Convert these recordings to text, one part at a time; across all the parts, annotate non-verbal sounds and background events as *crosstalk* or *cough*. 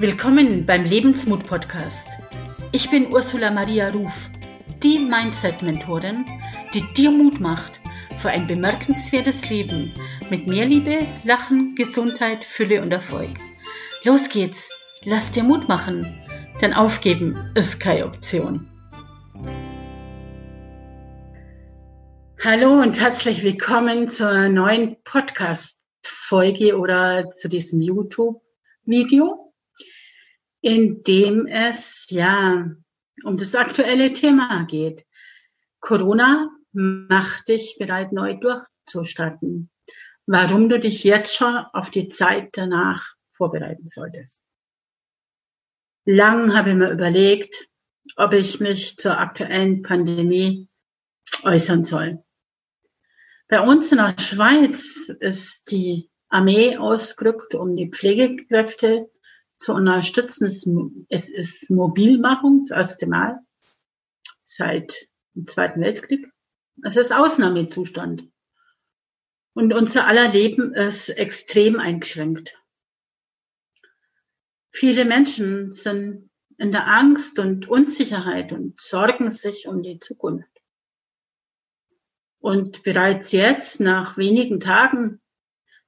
Willkommen beim Lebensmut Podcast. Ich bin Ursula Maria Ruf, die Mindset-Mentorin, die dir Mut macht für ein bemerkenswertes Leben mit mehr Liebe, Lachen, Gesundheit, Fülle und Erfolg. Los geht's, lass dir Mut machen, denn aufgeben ist keine Option. Hallo und herzlich willkommen zur neuen Podcast-Folge oder zu diesem YouTube-Video in dem es ja um das aktuelle Thema geht. Corona macht dich bereit, neu durchzustarten. Warum du dich jetzt schon auf die Zeit danach vorbereiten solltest. Lang habe ich mir überlegt, ob ich mich zur aktuellen Pandemie äußern soll. Bei uns in der Schweiz ist die Armee ausgerückt, um die Pflegekräfte zu unterstützen. Es ist Mobilmachung, das erste Mal seit dem Zweiten Weltkrieg. Es ist Ausnahmezustand. Und unser aller Leben ist extrem eingeschränkt. Viele Menschen sind in der Angst und Unsicherheit und sorgen sich um die Zukunft. Und bereits jetzt, nach wenigen Tagen,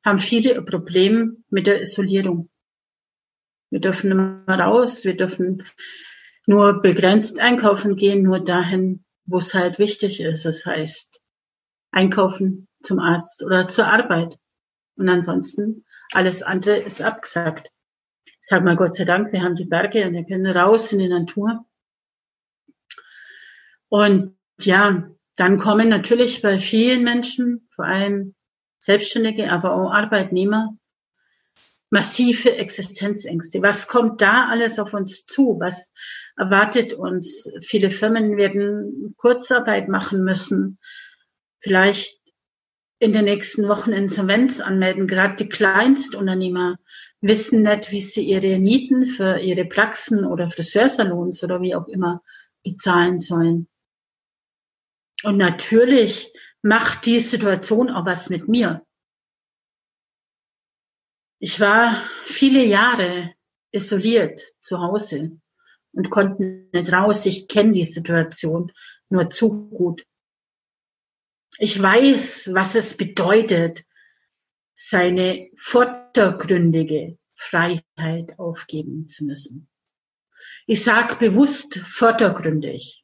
haben viele ein Problem mit der Isolierung. Wir dürfen immer raus, wir dürfen nur begrenzt einkaufen gehen, nur dahin, wo es halt wichtig ist. Das heißt, einkaufen zum Arzt oder zur Arbeit. Und ansonsten alles andere ist abgesagt. Ich sag mal Gott sei Dank, wir haben die Berge und wir können raus in die Natur. Und ja, dann kommen natürlich bei vielen Menschen, vor allem Selbstständige, aber auch Arbeitnehmer, massive Existenzängste. Was kommt da alles auf uns zu? Was erwartet uns? Viele Firmen werden Kurzarbeit machen müssen, vielleicht in den nächsten Wochen Insolvenz anmelden. Gerade die Kleinstunternehmer wissen nicht, wie sie ihre Mieten für ihre Praxen oder Friseursalons oder wie auch immer bezahlen sollen. Und natürlich macht die Situation auch was mit mir. Ich war viele Jahre isoliert zu Hause und konnte nicht raus. Ich kenne die Situation nur zu gut. Ich weiß, was es bedeutet, seine vordergründige Freiheit aufgeben zu müssen. Ich sage bewusst vordergründig,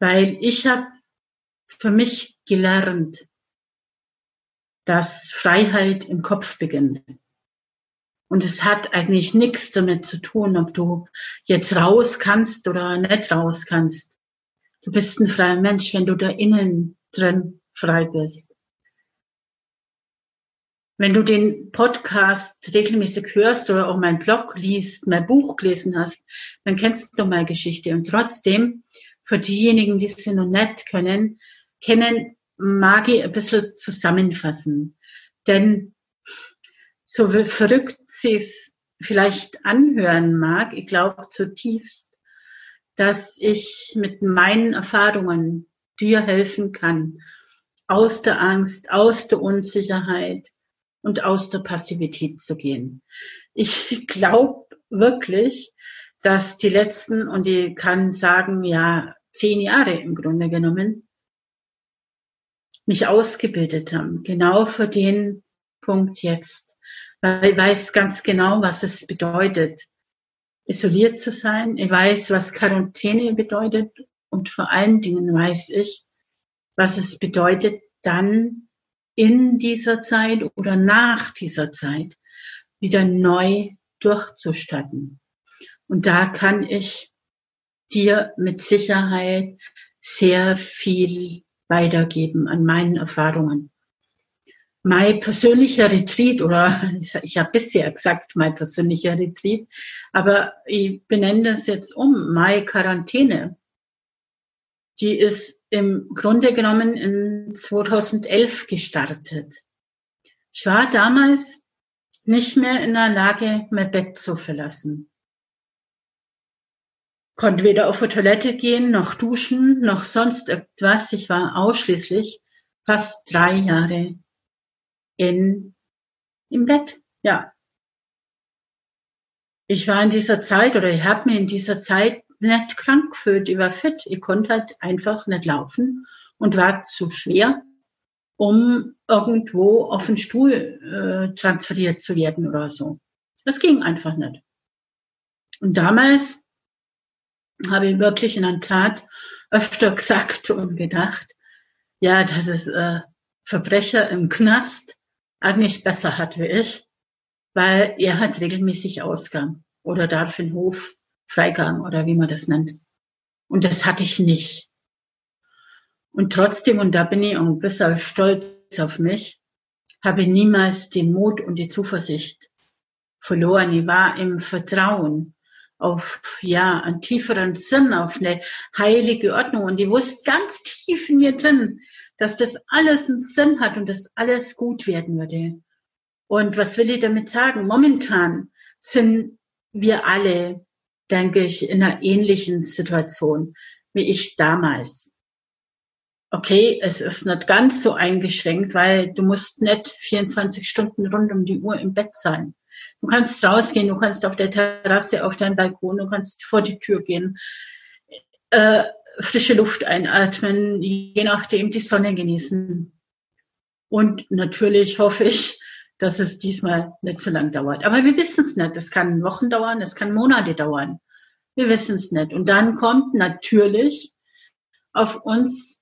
weil ich habe für mich gelernt, dass Freiheit im Kopf beginnt. Und es hat eigentlich nichts damit zu tun, ob du jetzt raus kannst oder nicht raus kannst. Du bist ein freier Mensch, wenn du da innen drin frei bist. Wenn du den Podcast regelmäßig hörst oder auch mein Blog liest, mein Buch gelesen hast, dann kennst du meine Geschichte. Und trotzdem, für diejenigen, die sie noch nicht können, kennen, mag ich ein bisschen zusammenfassen. Denn so verrückt sie es vielleicht anhören mag, ich glaube zutiefst, dass ich mit meinen Erfahrungen dir helfen kann, aus der Angst, aus der Unsicherheit und aus der Passivität zu gehen. Ich *laughs* glaube wirklich, dass die letzten, und ich kann sagen, ja, zehn Jahre im Grunde genommen, mich ausgebildet haben, genau für den Punkt jetzt. Weil ich weiß ganz genau, was es bedeutet, isoliert zu sein. Ich weiß, was Quarantäne bedeutet und vor allen Dingen weiß ich, was es bedeutet, dann in dieser Zeit oder nach dieser Zeit wieder neu durchzustatten. Und da kann ich dir mit Sicherheit sehr viel weitergeben an meinen Erfahrungen. Mein persönlicher Retreat oder *laughs* ich habe bisher gesagt mein persönlicher Retreat, aber ich benenne das jetzt um, meine Quarantäne. Die ist im Grunde genommen in 2011 gestartet. Ich war damals nicht mehr in der Lage, mein Bett zu verlassen konnte weder auf die Toilette gehen, noch duschen, noch sonst etwas. Ich war ausschließlich fast drei Jahre in, im Bett, ja. ich war in dieser Zeit oder ich habe mir in dieser Zeit nicht krank gefühlt, ich war fit. Ich konnte halt einfach nicht laufen und war zu schwer, um irgendwo auf den Stuhl äh, transferiert zu werden oder so. Das ging einfach nicht. Und damals habe ich wirklich in der Tat öfter gesagt *laughs* und gedacht, ja, dass es äh, Verbrecher im Knast eigentlich besser hat wie ich, weil er hat regelmäßig Ausgang oder darf in Hof Freigang oder wie man das nennt. Und das hatte ich nicht. Und trotzdem, und da bin ich ein bisschen stolz auf mich, habe ich niemals den Mut und die Zuversicht verloren. Ich war im Vertrauen auf, ja, einen tieferen Sinn, auf eine heilige Ordnung. Und ich wusste ganz tief in mir drin, dass das alles einen Sinn hat und dass alles gut werden würde. Und was will ich damit sagen? Momentan sind wir alle, denke ich, in einer ähnlichen Situation wie ich damals. Okay, es ist nicht ganz so eingeschränkt, weil du musst nicht 24 Stunden rund um die Uhr im Bett sein. Du kannst rausgehen, du kannst auf der Terrasse, auf deinen Balkon, du kannst vor die Tür gehen, äh, frische Luft einatmen, je nachdem die Sonne genießen. Und natürlich hoffe ich, dass es diesmal nicht so lang dauert. Aber wir wissen es nicht. Es kann Wochen dauern, es kann Monate dauern. Wir wissen es nicht. Und dann kommt natürlich auf uns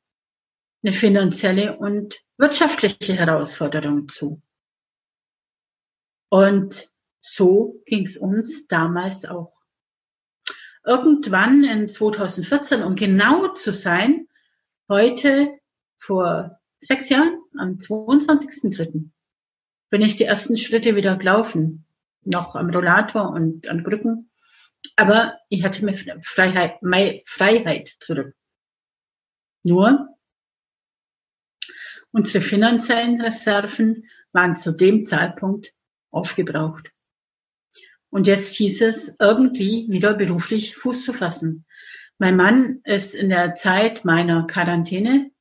eine finanzielle und wirtschaftliche Herausforderung zu. Und so ging es uns damals auch. Irgendwann in 2014, um genau zu sein, heute vor sechs Jahren, am 22.03., bin ich die ersten Schritte wieder gelaufen. Noch am Rollator und an Krücken. Aber ich hatte mir Freiheit, meine Freiheit zurück. Nur, unsere finanziellen Reserven waren zu dem Zeitpunkt aufgebraucht. Und jetzt hieß es, irgendwie wieder beruflich Fuß zu fassen. Mein Mann ist in der Zeit meiner Quarantäne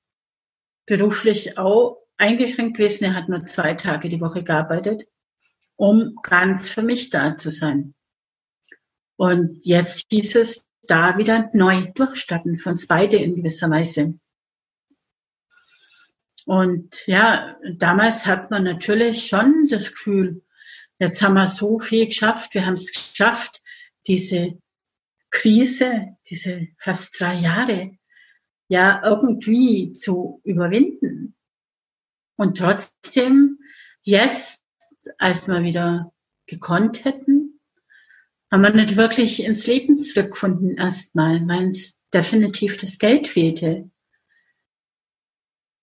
beruflich auch eingeschränkt gewesen. Er hat nur zwei Tage die Woche gearbeitet, um ganz für mich da zu sein. Und jetzt hieß es, da wieder neu durchstarten, für uns beide in gewisser Weise. Und ja, damals hat man natürlich schon das Gefühl, Jetzt haben wir so viel geschafft. Wir haben es geschafft, diese Krise, diese fast drei Jahre, ja, irgendwie zu überwinden. Und trotzdem, jetzt, als wir wieder gekonnt hätten, haben wir nicht wirklich ins Leben zurückgefunden erstmal, weil es definitiv das Geld fehlte.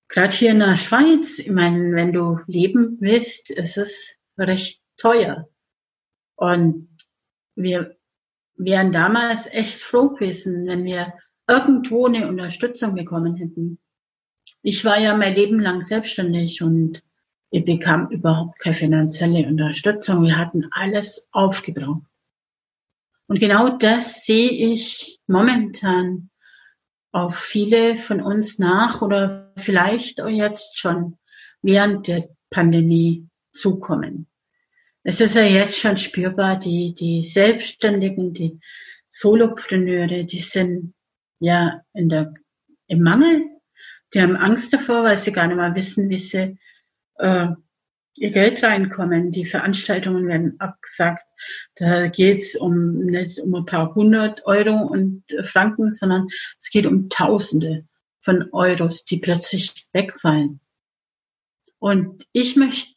Gerade hier in der Schweiz, ich meine, wenn du leben willst, ist es recht teuer. Und wir wären damals echt froh gewesen, wenn wir irgendwo eine Unterstützung bekommen hätten. Ich war ja mein Leben lang selbstständig und ich bekam überhaupt keine finanzielle Unterstützung. Wir hatten alles aufgebraucht. Und genau das sehe ich momentan auf viele von uns nach oder vielleicht auch jetzt schon während der Pandemie zukommen. Es ist ja jetzt schon spürbar, die, die Selbstständigen, die Solopreneure, die sind ja in der, im Mangel. Die haben Angst davor, weil sie gar nicht mal wissen, wie sie äh, ihr Geld reinkommen. Die Veranstaltungen werden abgesagt. Da geht's um nicht um ein paar hundert Euro und Franken, sondern es geht um Tausende von Euros, die plötzlich wegfallen. Und ich möchte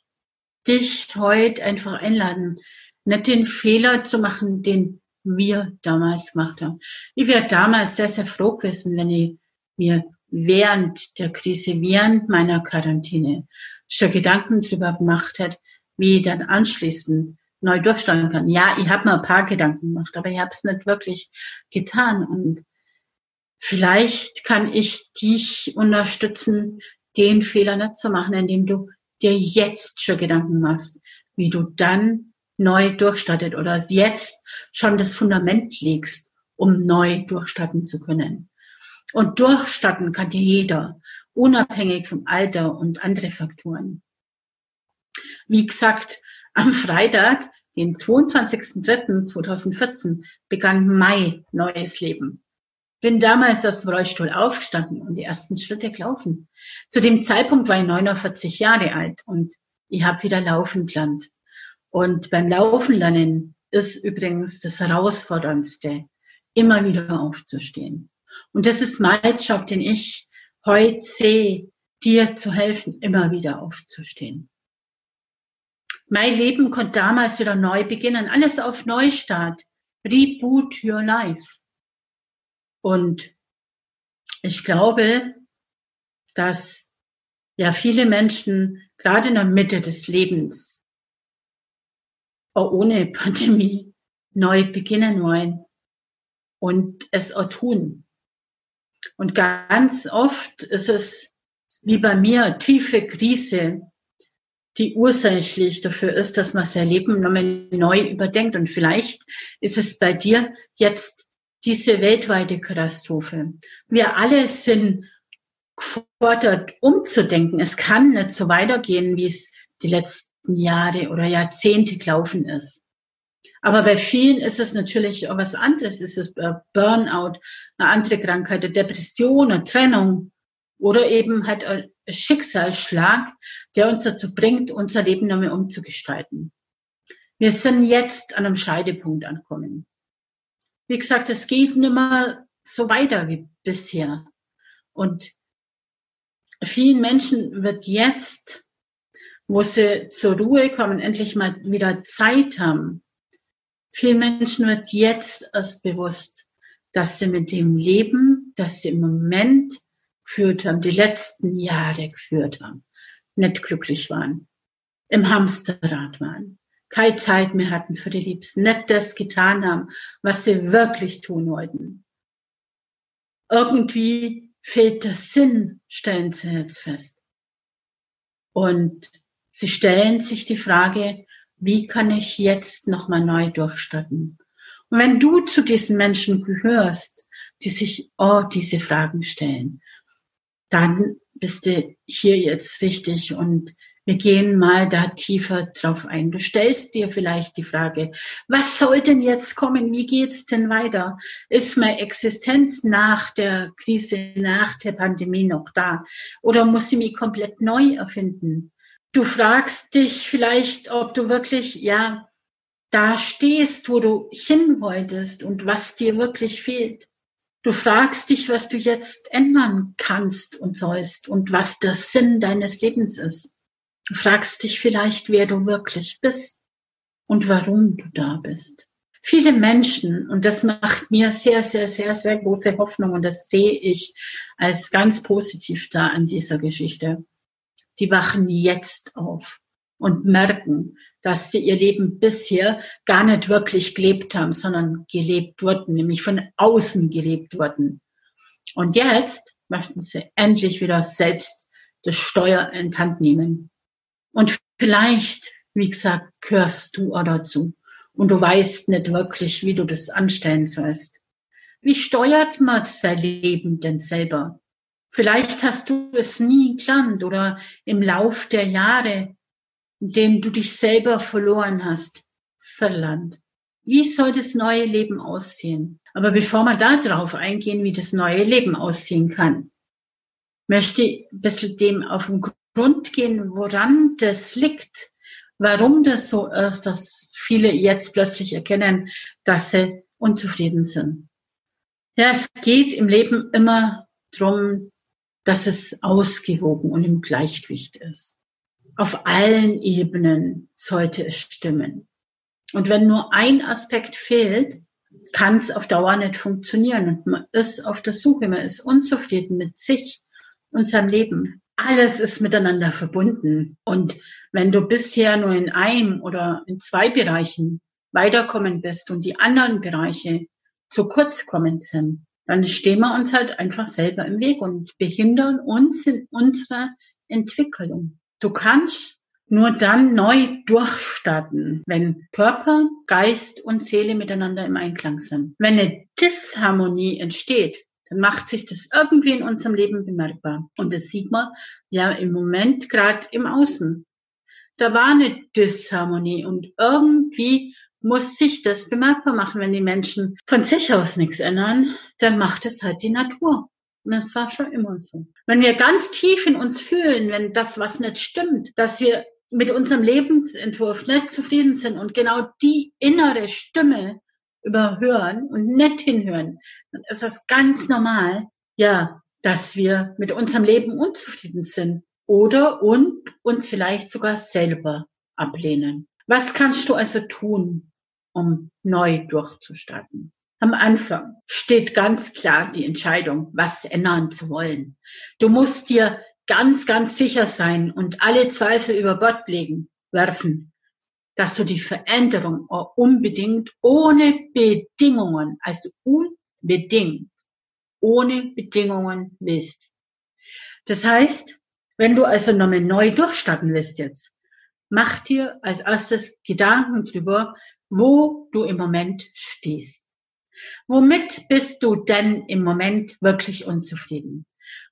dich heute einfach einladen, nicht den Fehler zu machen, den wir damals gemacht haben. Ich wäre damals sehr, sehr froh gewesen, wenn ich mir während der Krise, während meiner Quarantäne schon Gedanken darüber gemacht hätte, wie ich dann anschließend neu durchstarten kann. Ja, ich habe mir ein paar Gedanken gemacht, aber ich habe es nicht wirklich getan. Und vielleicht kann ich dich unterstützen, den Fehler nicht zu machen, indem du dir jetzt schon Gedanken machst, wie du dann neu durchstartet oder jetzt schon das Fundament legst, um neu durchstarten zu können. Und durchstarten kann dir jeder, unabhängig vom Alter und andere Faktoren. Wie gesagt, am Freitag den 22.03.2014 begann mein neues Leben. Bin damals aus dem Rollstuhl aufgestanden und die ersten Schritte gelaufen. Zu dem Zeitpunkt war ich 49 Jahre alt und ich habe wieder laufen gelernt. Und beim Laufen lernen ist übrigens das Herausforderndste, immer wieder aufzustehen. Und das ist mein Job, den ich heute sehe, dir zu helfen, immer wieder aufzustehen. Mein Leben konnte damals wieder neu beginnen, alles auf Neustart. Reboot your life. Und ich glaube, dass ja viele Menschen gerade in der Mitte des Lebens auch ohne *laughs* Pandemie neu beginnen wollen und es auch tun. Und ganz oft ist es wie bei mir tiefe Krise, die ursächlich dafür ist, dass man sein Leben nochmal neu überdenkt. Und vielleicht ist es bei dir jetzt diese weltweite Katastrophe. Wir alle sind gefordert, umzudenken. Es kann nicht so weitergehen, wie es die letzten Jahre oder Jahrzehnte gelaufen ist. Aber bei vielen ist es natürlich auch was anderes. Es ist Burnout, eine andere Krankheit, eine Depression, eine Trennung oder eben halt ein Schicksalsschlag, der uns dazu bringt, unser Leben nochmal umzugestalten. Wir sind jetzt an einem Scheidepunkt angekommen. Wie gesagt, es geht nicht mehr so weiter wie bisher. Und vielen Menschen wird jetzt, wo sie zur Ruhe kommen, endlich mal wieder Zeit haben. Vielen Menschen wird jetzt erst bewusst, dass sie mit dem Leben, das sie im Moment geführt haben, die letzten Jahre geführt haben, nicht glücklich waren, im Hamsterrad waren, keine Zeit mehr hatten für die Liebsten, nicht das getan haben, was sie wirklich tun wollten. Irgendwie fehlt der Sinn, stellen sie jetzt fest. Und sie stellen sich die Frage, wie kann ich jetzt nochmal neu durchstarten? Und wenn du zu diesen Menschen gehörst, die sich oh, diese Fragen stellen dann bist du hier jetzt richtig und wir gehen mal da tiefer drauf ein. Du stellst dir vielleicht die Frage, was soll denn jetzt kommen? Wie geht's denn weiter? Ist meine Existenz nach der Krise, nach der Pandemie noch da? Oder muss sie mich komplett neu erfinden? Du fragst dich vielleicht, ob du wirklich, ja, da stehst, wo du hin wolltest und was dir wirklich fehlt. Du fragst dich, was du jetzt ändern kannst und sollst und was der Sinn deines Lebens ist. Du fragst dich vielleicht, wer du wirklich bist und warum du da bist. Viele Menschen, und das macht mir sehr, sehr, sehr, sehr große Hoffnung und das sehe ich als ganz positiv da an dieser Geschichte, die wachen jetzt auf und merken, dass sie ihr Leben bisher gar nicht wirklich gelebt haben, sondern gelebt wurden, nämlich von außen gelebt wurden. Und jetzt möchten sie endlich wieder selbst das Steuer in Hand nehmen. Vielleicht, wie gesagt, gehörst du auch dazu. Und du weißt nicht wirklich, wie du das anstellen sollst. Wie steuert man sein Leben denn selber? Vielleicht hast du es nie gelernt oder im Lauf der Jahre in denen du dich selber verloren hast, verlernt. Wie soll das neue Leben aussehen? Aber bevor wir da drauf eingehen, wie das neue Leben aussehen kann, möchte ich ein bisschen dem auf den Grund gehen, woran das liegt, warum das so ist, dass viele jetzt plötzlich erkennen, dass sie unzufrieden sind. Ja, es geht im Leben immer darum, dass es ausgewogen und im Gleichgewicht ist auf allen Ebenen sollte es stimmen. Und wenn nur ein Aspekt fehlt, kann es auf Dauer nicht funktionieren. Und man ist auf der Suche, man ist unzufrieden mit sich und seinem Leben. Alles ist miteinander verbunden. Und wenn du bisher nur in einem oder in zwei Bereichen weiterkommen bist und die anderen Bereiche zu kurz kommen sind, dann stehen wir uns halt einfach selber im Weg und behindern uns in unserer Entwicklung. Du kannst nur dann neu durchstarten, wenn Körper, Geist und Seele miteinander im Einklang sind. Wenn eine Disharmonie entsteht, dann macht sich das irgendwie in unserem Leben bemerkbar. Und das sieht man ja im Moment gerade im Außen. da war eine Disharmonie und irgendwie muss sich das bemerkbar machen, wenn die Menschen von sich aus nichts ändern, dann macht es halt die Natur. Und das war schon immer so. Wenn wir ganz tief in uns fühlen, wenn das was nicht stimmt, dass wir mit unserem Lebensentwurf nicht zufrieden sind und genau die innere Stimme überhören und nicht hinhören, dann ist das ganz normal, ja, dass wir mit unserem Leben unzufrieden sind oder und uns vielleicht sogar selber ablehnen. Was kannst du also tun, um neu durchzustarten? Am Anfang steht ganz klar die Entscheidung, was ändern zu wollen. Du musst dir ganz, ganz sicher sein und alle Zweifel über Gott legen, werfen, dass du die Veränderung unbedingt ohne Bedingungen, also unbedingt, ohne Bedingungen willst. Das heißt, wenn du also nochmal neu durchstarten willst jetzt, mach dir als erstes Gedanken drüber, wo du im Moment stehst. Womit bist du denn im Moment wirklich unzufrieden?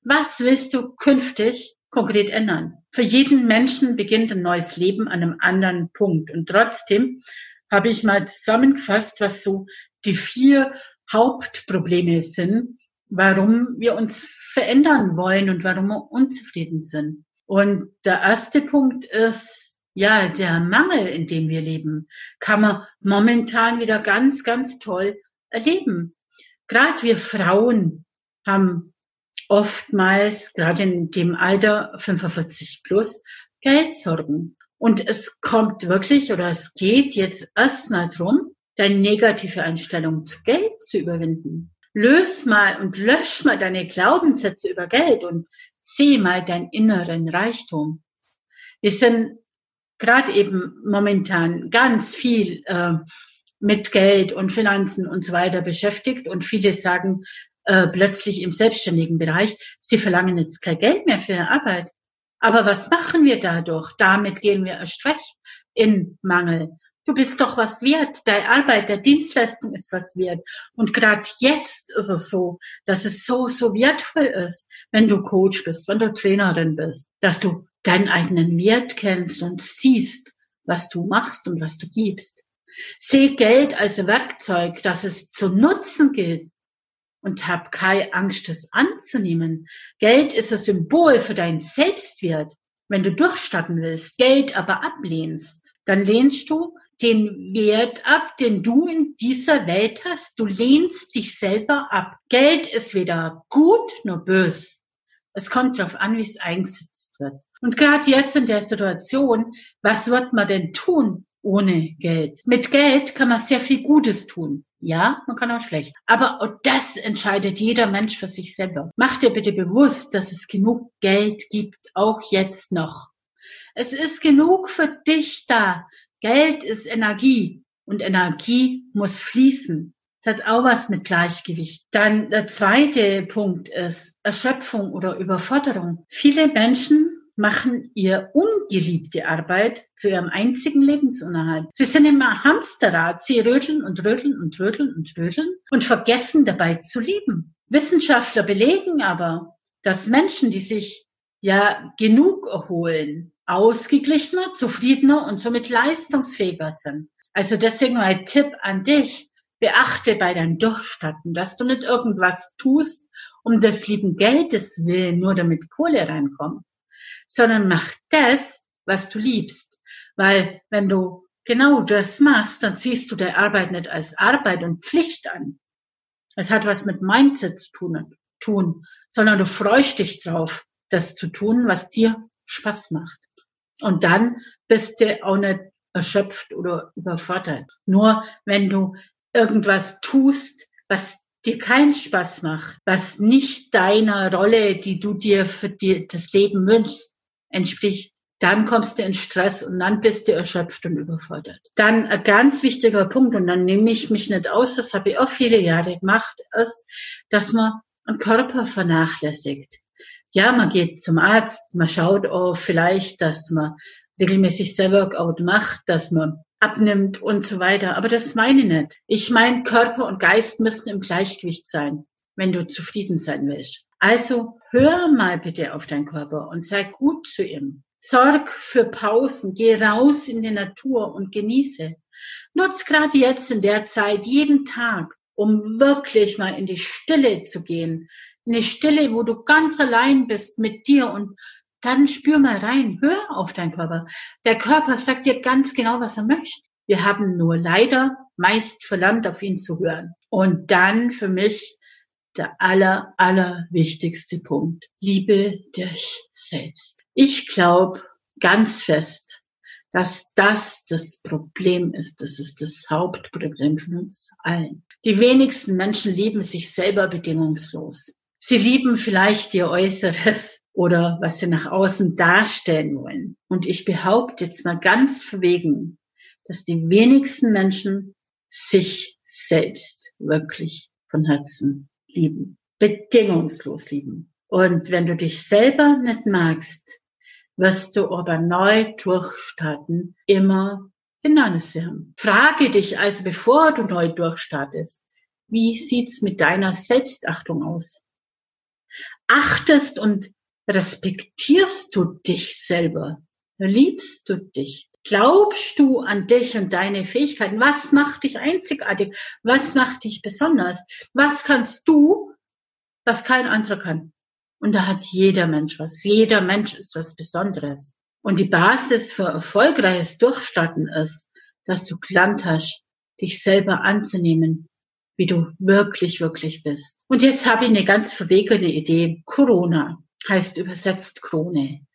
Was willst du künftig konkret ändern? Für jeden Menschen beginnt ein neues Leben an einem anderen Punkt. Und trotzdem habe ich mal zusammengefasst, was so die vier Hauptprobleme sind, warum wir uns verändern wollen und warum wir unzufrieden sind. Und der erste Punkt ist, ja, der Mangel, in dem wir leben, kann man momentan wieder ganz, ganz toll erleben. Gerade wir Frauen haben oftmals, gerade in dem Alter 45 plus, Geldsorgen. Und es kommt wirklich oder es geht jetzt erstmal drum, deine negative Einstellung zu Geld zu überwinden. Löse mal und lösch mal deine Glaubenssätze über Geld und sieh mal deinen inneren Reichtum. Wir sind gerade eben momentan ganz viel äh, mit Geld und Finanzen und so weiter beschäftigt und viele sagen äh, plötzlich im selbstständigen Bereich, sie verlangen jetzt kein Geld mehr für ihre Arbeit. Aber was machen wir dadurch? Damit gehen wir erst recht in Mangel. Du bist doch was wert. Deine Arbeit, der Dienstleistung ist was wert. Und gerade jetzt ist es so, dass es so, so wertvoll ist, wenn du Coach bist, wenn du Trainerin bist, dass du deinen eigenen Wert kennst und siehst, was du machst und was du gibst. Seh Geld als Werkzeug, das es zu nutzen gilt und hab keine Angst, es anzunehmen. Geld ist das Symbol für deinen Selbstwert. Wenn du durchstatten willst, Geld aber ablehnst, dann lehnst du den Wert ab, den du in dieser Welt hast. Du lehnst dich selber ab. Geld ist weder gut noch böse. Es kommt darauf an, wie es eingesetzt wird. Und gerade jetzt in der Situation, was wird man denn tun ohne Geld? Mit Geld kann man sehr viel Gutes tun. Ja, man kann auch schlecht. Aber das entscheidet jeder Mensch für sich selber. Mach dir bitte bewusst, dass es genug Geld gibt, auch jetzt noch. Es ist genug für dich da. Geld ist Energie und Energie muss fließen. Das hat auch was mit Gleichgewicht. Dann der zweite Punkt ist Erschöpfung oder Überforderung. Viele Menschen machen ihr ungeliebte Arbeit zu ihrem einzigen Lebensunterhalt. Sie sind immer Hamsterrad, sie rödeln und rödeln und rödeln und rödeln und vergessen dabei zu lieben. Wissenschaftler belegen aber, dass Menschen, die sich ja genug erholen, ausgeglichener, zufriedener und somit leistungsfähiger sind. Also deswegen mein Tipp an dich, beachte bei deinem Durchstatten, dass du nicht irgendwas tust, um des lieben Geldes willen, nur damit Kohle reinkommt, sondern mach das, was du liebst. Weil wenn du genau das machst, dann siehst du der Arbeit nicht als Arbeit und Pflicht an. Es hat was mit Mindset zu tun, tun, sondern du freust dich drauf, das zu tun, was dir Spaß macht. Und dann bist du auch nicht erschöpft oder überfordert. Nur wenn du irgendwas tust, was dir keinen Spaß macht, was nicht deiner Rolle, die du dir für dir das Leben wünschst, entspricht, dann kommst du in Stress und dann bist du erschöpft und überfordert. Dann ein ganz wichtiger Punkt, und dann nehme ich mich nicht aus, das habe ich auch viele Jahre gemacht, ist, dass man einen Körper vernachlässigt. Ja, man geht zum Arzt, man schaut auch vielleicht, dass man regelmäßig sein Workout macht, dass man abnimmt und so weiter. Aber das meine ich nicht. Ich meine, Körper und Geist müssen im Gleichgewicht sein, wenn du zufrieden sein willst. Also hör mal bitte auf deinen Körper und sei gut zu ihm. Sorg für Pausen, geh raus in die Natur und genieße. Nutz gerade jetzt in der Zeit jeden Tag, um wirklich mal in die Stille zu gehen. In die Stille, wo du ganz allein bist mit dir und dann spür mal rein, hör auf deinen Körper. Der Körper sagt dir ganz genau, was er möchte. Wir haben nur leider meist verlernt, auf ihn zu hören. Und dann für mich der aller, aller wichtigste Punkt. Liebe dich selbst. Ich glaube ganz fest, dass das das Problem ist. Das ist das Hauptproblem von uns allen. Die wenigsten Menschen lieben sich selber bedingungslos. Sie lieben vielleicht ihr Äußeres oder was sie nach außen darstellen wollen. Und ich behaupte jetzt mal ganz verwegen, dass die wenigsten Menschen sich selbst wirklich von Herzen lieben, bedingungslos lieben. Und wenn du dich selber nicht magst, wirst du aber neu durchstarten, immer Hindernisse Frage dich also, bevor du neu durchstartest, wie sieht's mit deiner Selbstachtung aus? Achtest und respektierst du dich selber? Liebst du dich? Glaubst du an dich und deine Fähigkeiten? Was macht dich einzigartig? Was macht dich besonders? Was kannst du, was kein anderer kann? Und da hat jeder Mensch was. Jeder Mensch ist was Besonderes. Und die Basis für erfolgreiches Durchstarten ist, dass du gelernt hast, dich selber anzunehmen, wie du wirklich, wirklich bist. Und jetzt habe ich eine ganz verwegene Idee. Corona heißt übersetzt Krone.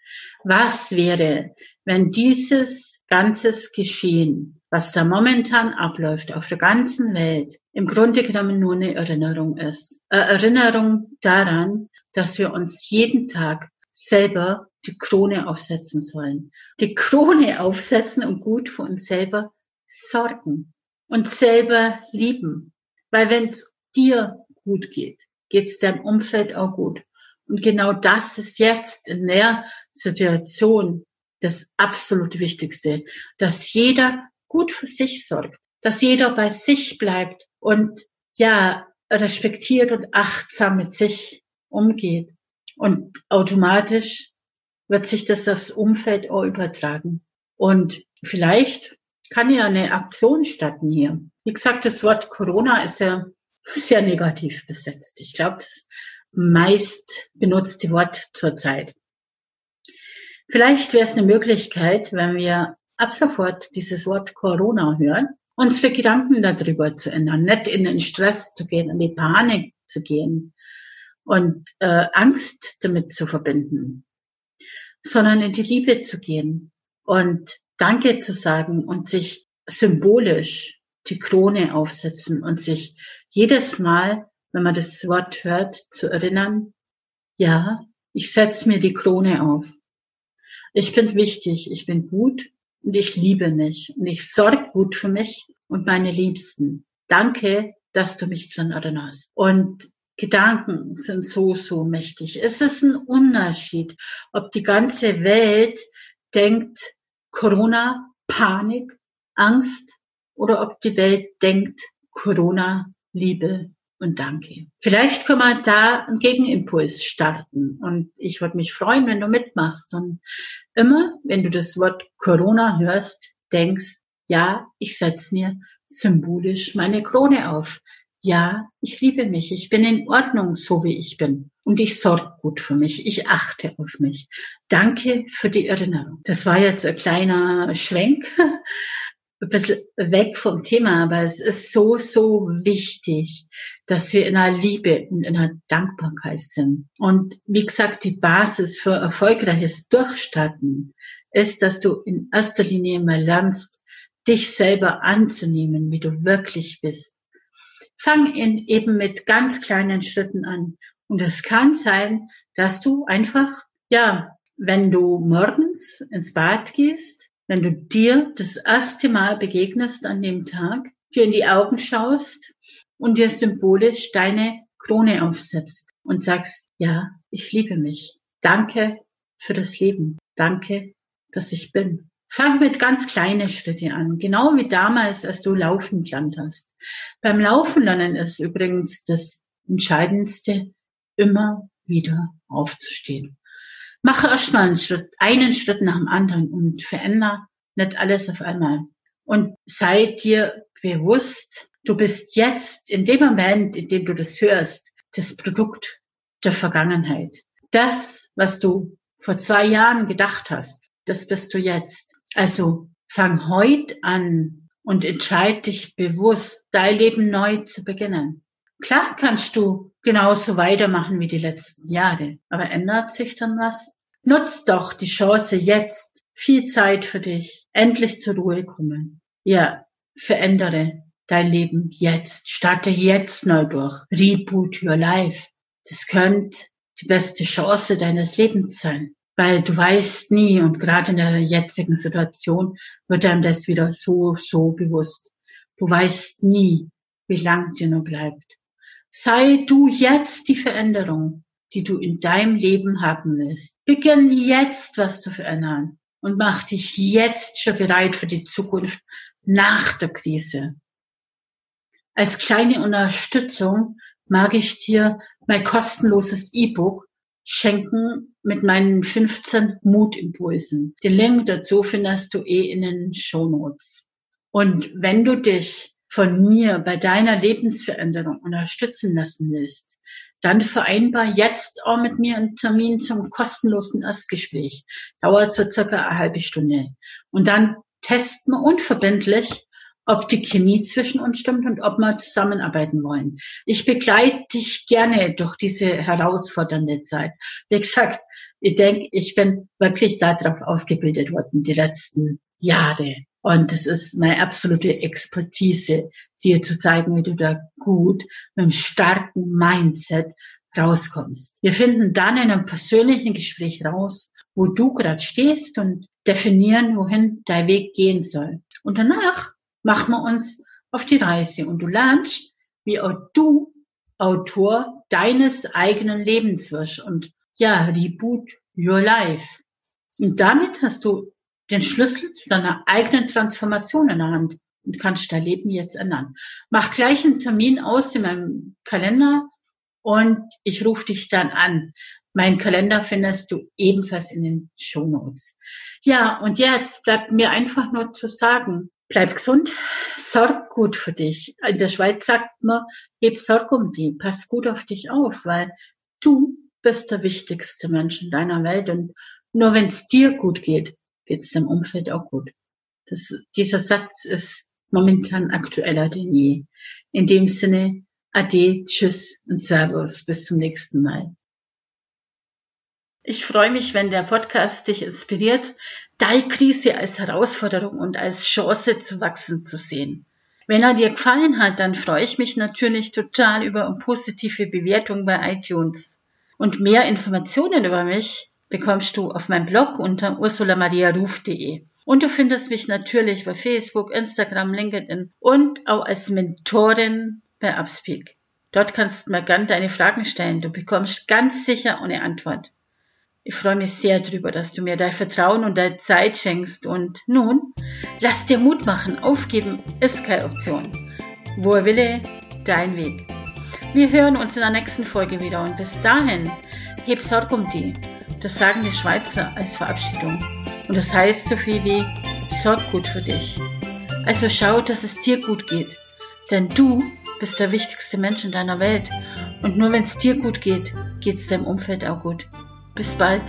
Was wäre, wenn dieses ganzes Geschehen, was da momentan abläuft auf der ganzen Welt, im Grunde genommen nur eine Erinnerung ist. Eine Erinnerung daran, dass wir uns jeden Tag selber die Krone aufsetzen sollen. Die Krone aufsetzen und gut für uns selber sorgen und selber lieben. Weil wenn es dir gut geht, geht es deinem Umfeld auch gut. Und genau das ist jetzt in der Situation das absolut Wichtigste, dass jeder gut für sich sorgt, dass jeder bei sich bleibt und ja, respektiert und achtsam mit sich umgeht. Und automatisch wird sich das aufs Umfeld auch übertragen. Und vielleicht kann ja eine Aktion starten hier. Wie gesagt, das Wort Corona ist ja sehr negativ besetzt. Ich glaube, das meist benutzte Wort zurzeit. Vielleicht wäre es eine Möglichkeit, wenn wir ab sofort dieses Wort Corona hören, unsere Gedanken darüber zu ändern, nicht in den Stress zu gehen, in die Panik zu gehen und äh, Angst damit zu verbinden, sondern in die Liebe zu gehen und Danke zu sagen und sich symbolisch die Krone aufsetzen und sich jedes Mal, wenn man das Wort hört, zu erinnern, ja, ich setze mir die Krone auf. Ich bin wichtig, ich bin gut und ich liebe mich und ich sorge gut für mich und meine Liebsten. Danke, dass du mich dran erinnerst. Und Gedanken sind so, so mächtig. Es ist ein Unterschied, ob die ganze Welt denkt, Corona, Panik, Angst oder ob die Welt denkt, Corona, Liebe, und danke. Vielleicht können wir da einen Gegenimpuls starten und ich würde mich freuen, wenn du mitmachst und immer, wenn du das Wort Corona hörst, denkst, ja, ich setze mir symbolisch meine Krone auf. Ja, ich liebe mich. Ich bin in Ordnung, so wie ich bin. Und ich sorge gut für mich. Ich achte auf mich. Danke für die Erinnerung. Das war jetzt ein kleiner Schwenk ein bisschen weg vom Thema, aber es ist so, so wichtig, dass wir in einer Liebe und in einer Dankbarkeit sind. Und wie gesagt, die Basis für erfolgreiches Durchstarten ist, dass du in erster Linie mal lernst, dich selber anzunehmen, wie du wirklich bist. Fang in eben mit ganz kleinen Schritten an. Und es kann sein, dass du einfach, ja, wenn du morgens ins Bad gehst, wenn du dir das erste Mal begegnest an dem Tag, dir in die Augen schaust und dir symbolisch deine Krone aufsetzt und sagst, ja, ich liebe mich. Danke für das Leben. Danke, dass ich bin. Fang mit ganz kleinen Schritten an, genau wie damals, als du laufen gelernt hast. Beim Laufen lernen ist übrigens das Entscheidendste, immer wieder aufzustehen. Mache erstmal einen Schritt, einen Schritt nach dem anderen und veränder nicht alles auf einmal. Und sei dir bewusst, du bist jetzt in dem Moment, in dem du das hörst, das Produkt der Vergangenheit. Das, was du vor zwei Jahren gedacht hast, das bist du jetzt. Also fang heute an und entscheide dich bewusst, dein Leben neu zu beginnen. Klar kannst du genauso weitermachen wie die letzten Jahre, aber ändert sich dann was? Nutz doch die Chance jetzt, viel Zeit für dich, endlich zur Ruhe kommen. Ja, verändere dein Leben jetzt, starte jetzt neu durch, reboot your life. Das könnte die beste Chance deines Lebens sein weil du weißt nie und gerade in der jetzigen Situation wird einem das wieder so, so bewusst. Du weißt nie, wie lang dir nur bleibt. Sei du jetzt die Veränderung, die du in deinem Leben haben willst. Beginn jetzt was zu verändern und mach dich jetzt schon bereit für die Zukunft nach der Krise. Als kleine Unterstützung mag ich dir mein kostenloses E-Book schenken mit meinen 15 Mutimpulsen. Den Link dazu findest du eh in den Shownotes. Und wenn du dich von mir bei deiner Lebensveränderung unterstützen lassen willst, dann vereinbar jetzt auch mit mir einen Termin zum kostenlosen Erstgespräch. Dauert so circa eine halbe Stunde. Und dann testen wir unverbindlich, ob die Chemie zwischen uns stimmt und ob wir zusammenarbeiten wollen. Ich begleite dich gerne durch diese herausfordernde Zeit. Wie gesagt, ich denke, ich bin wirklich darauf ausgebildet worden die letzten Jahre. Und es ist meine absolute Expertise, dir zu zeigen, wie du da gut mit einem starken Mindset rauskommst. Wir finden dann in einem persönlichen Gespräch raus, wo du gerade stehst und definieren, wohin dein Weg gehen soll. Und danach machen wir uns auf die Reise und du lernst, wie auch du Autor deines eigenen Lebens wirst und ja, reboot your life. Und damit hast du den Schlüssel zu deiner eigenen Transformation in der Hand und kannst dein Leben jetzt ändern. Mach gleich einen Termin aus in meinem Kalender und ich rufe dich dann an. Mein Kalender findest du ebenfalls in den Show Notes. Ja, und jetzt bleibt mir einfach nur zu sagen, bleib gesund, sorg gut für dich. In der Schweiz sagt man, heb Sorg um die, pass gut auf dich auf, weil du bist der wichtigste Mensch in deiner Welt und nur wenn es dir gut geht, geht es dem Umfeld auch gut. Das, dieser Satz ist momentan aktueller denn je. In dem Sinne, Ade, Tschüss und Servus. Bis zum nächsten Mal. Ich freue mich, wenn der Podcast dich inspiriert, deine Krise als Herausforderung und als Chance zu wachsen zu sehen. Wenn er dir gefallen hat, dann freue ich mich natürlich total über eine positive Bewertung bei iTunes. Und mehr Informationen über mich bekommst du auf meinem Blog unter ursulamariaruf.de. Und du findest mich natürlich bei Facebook, Instagram, LinkedIn und auch als Mentorin bei Upspeak. Dort kannst du mir gern deine Fragen stellen. Du bekommst ganz sicher eine Antwort. Ich freue mich sehr darüber, dass du mir dein Vertrauen und deine Zeit schenkst. Und nun, lass dir Mut machen. Aufgeben ist keine Option. Wo er wille, dein Weg. Wir hören uns in der nächsten Folge wieder und bis dahin, heb Sorg um die. Das sagen die Schweizer als Verabschiedung. Und das heißt so viel wie, sorg gut für dich. Also schau, dass es dir gut geht. Denn du bist der wichtigste Mensch in deiner Welt. Und nur wenn es dir gut geht, geht es deinem Umfeld auch gut. Bis bald.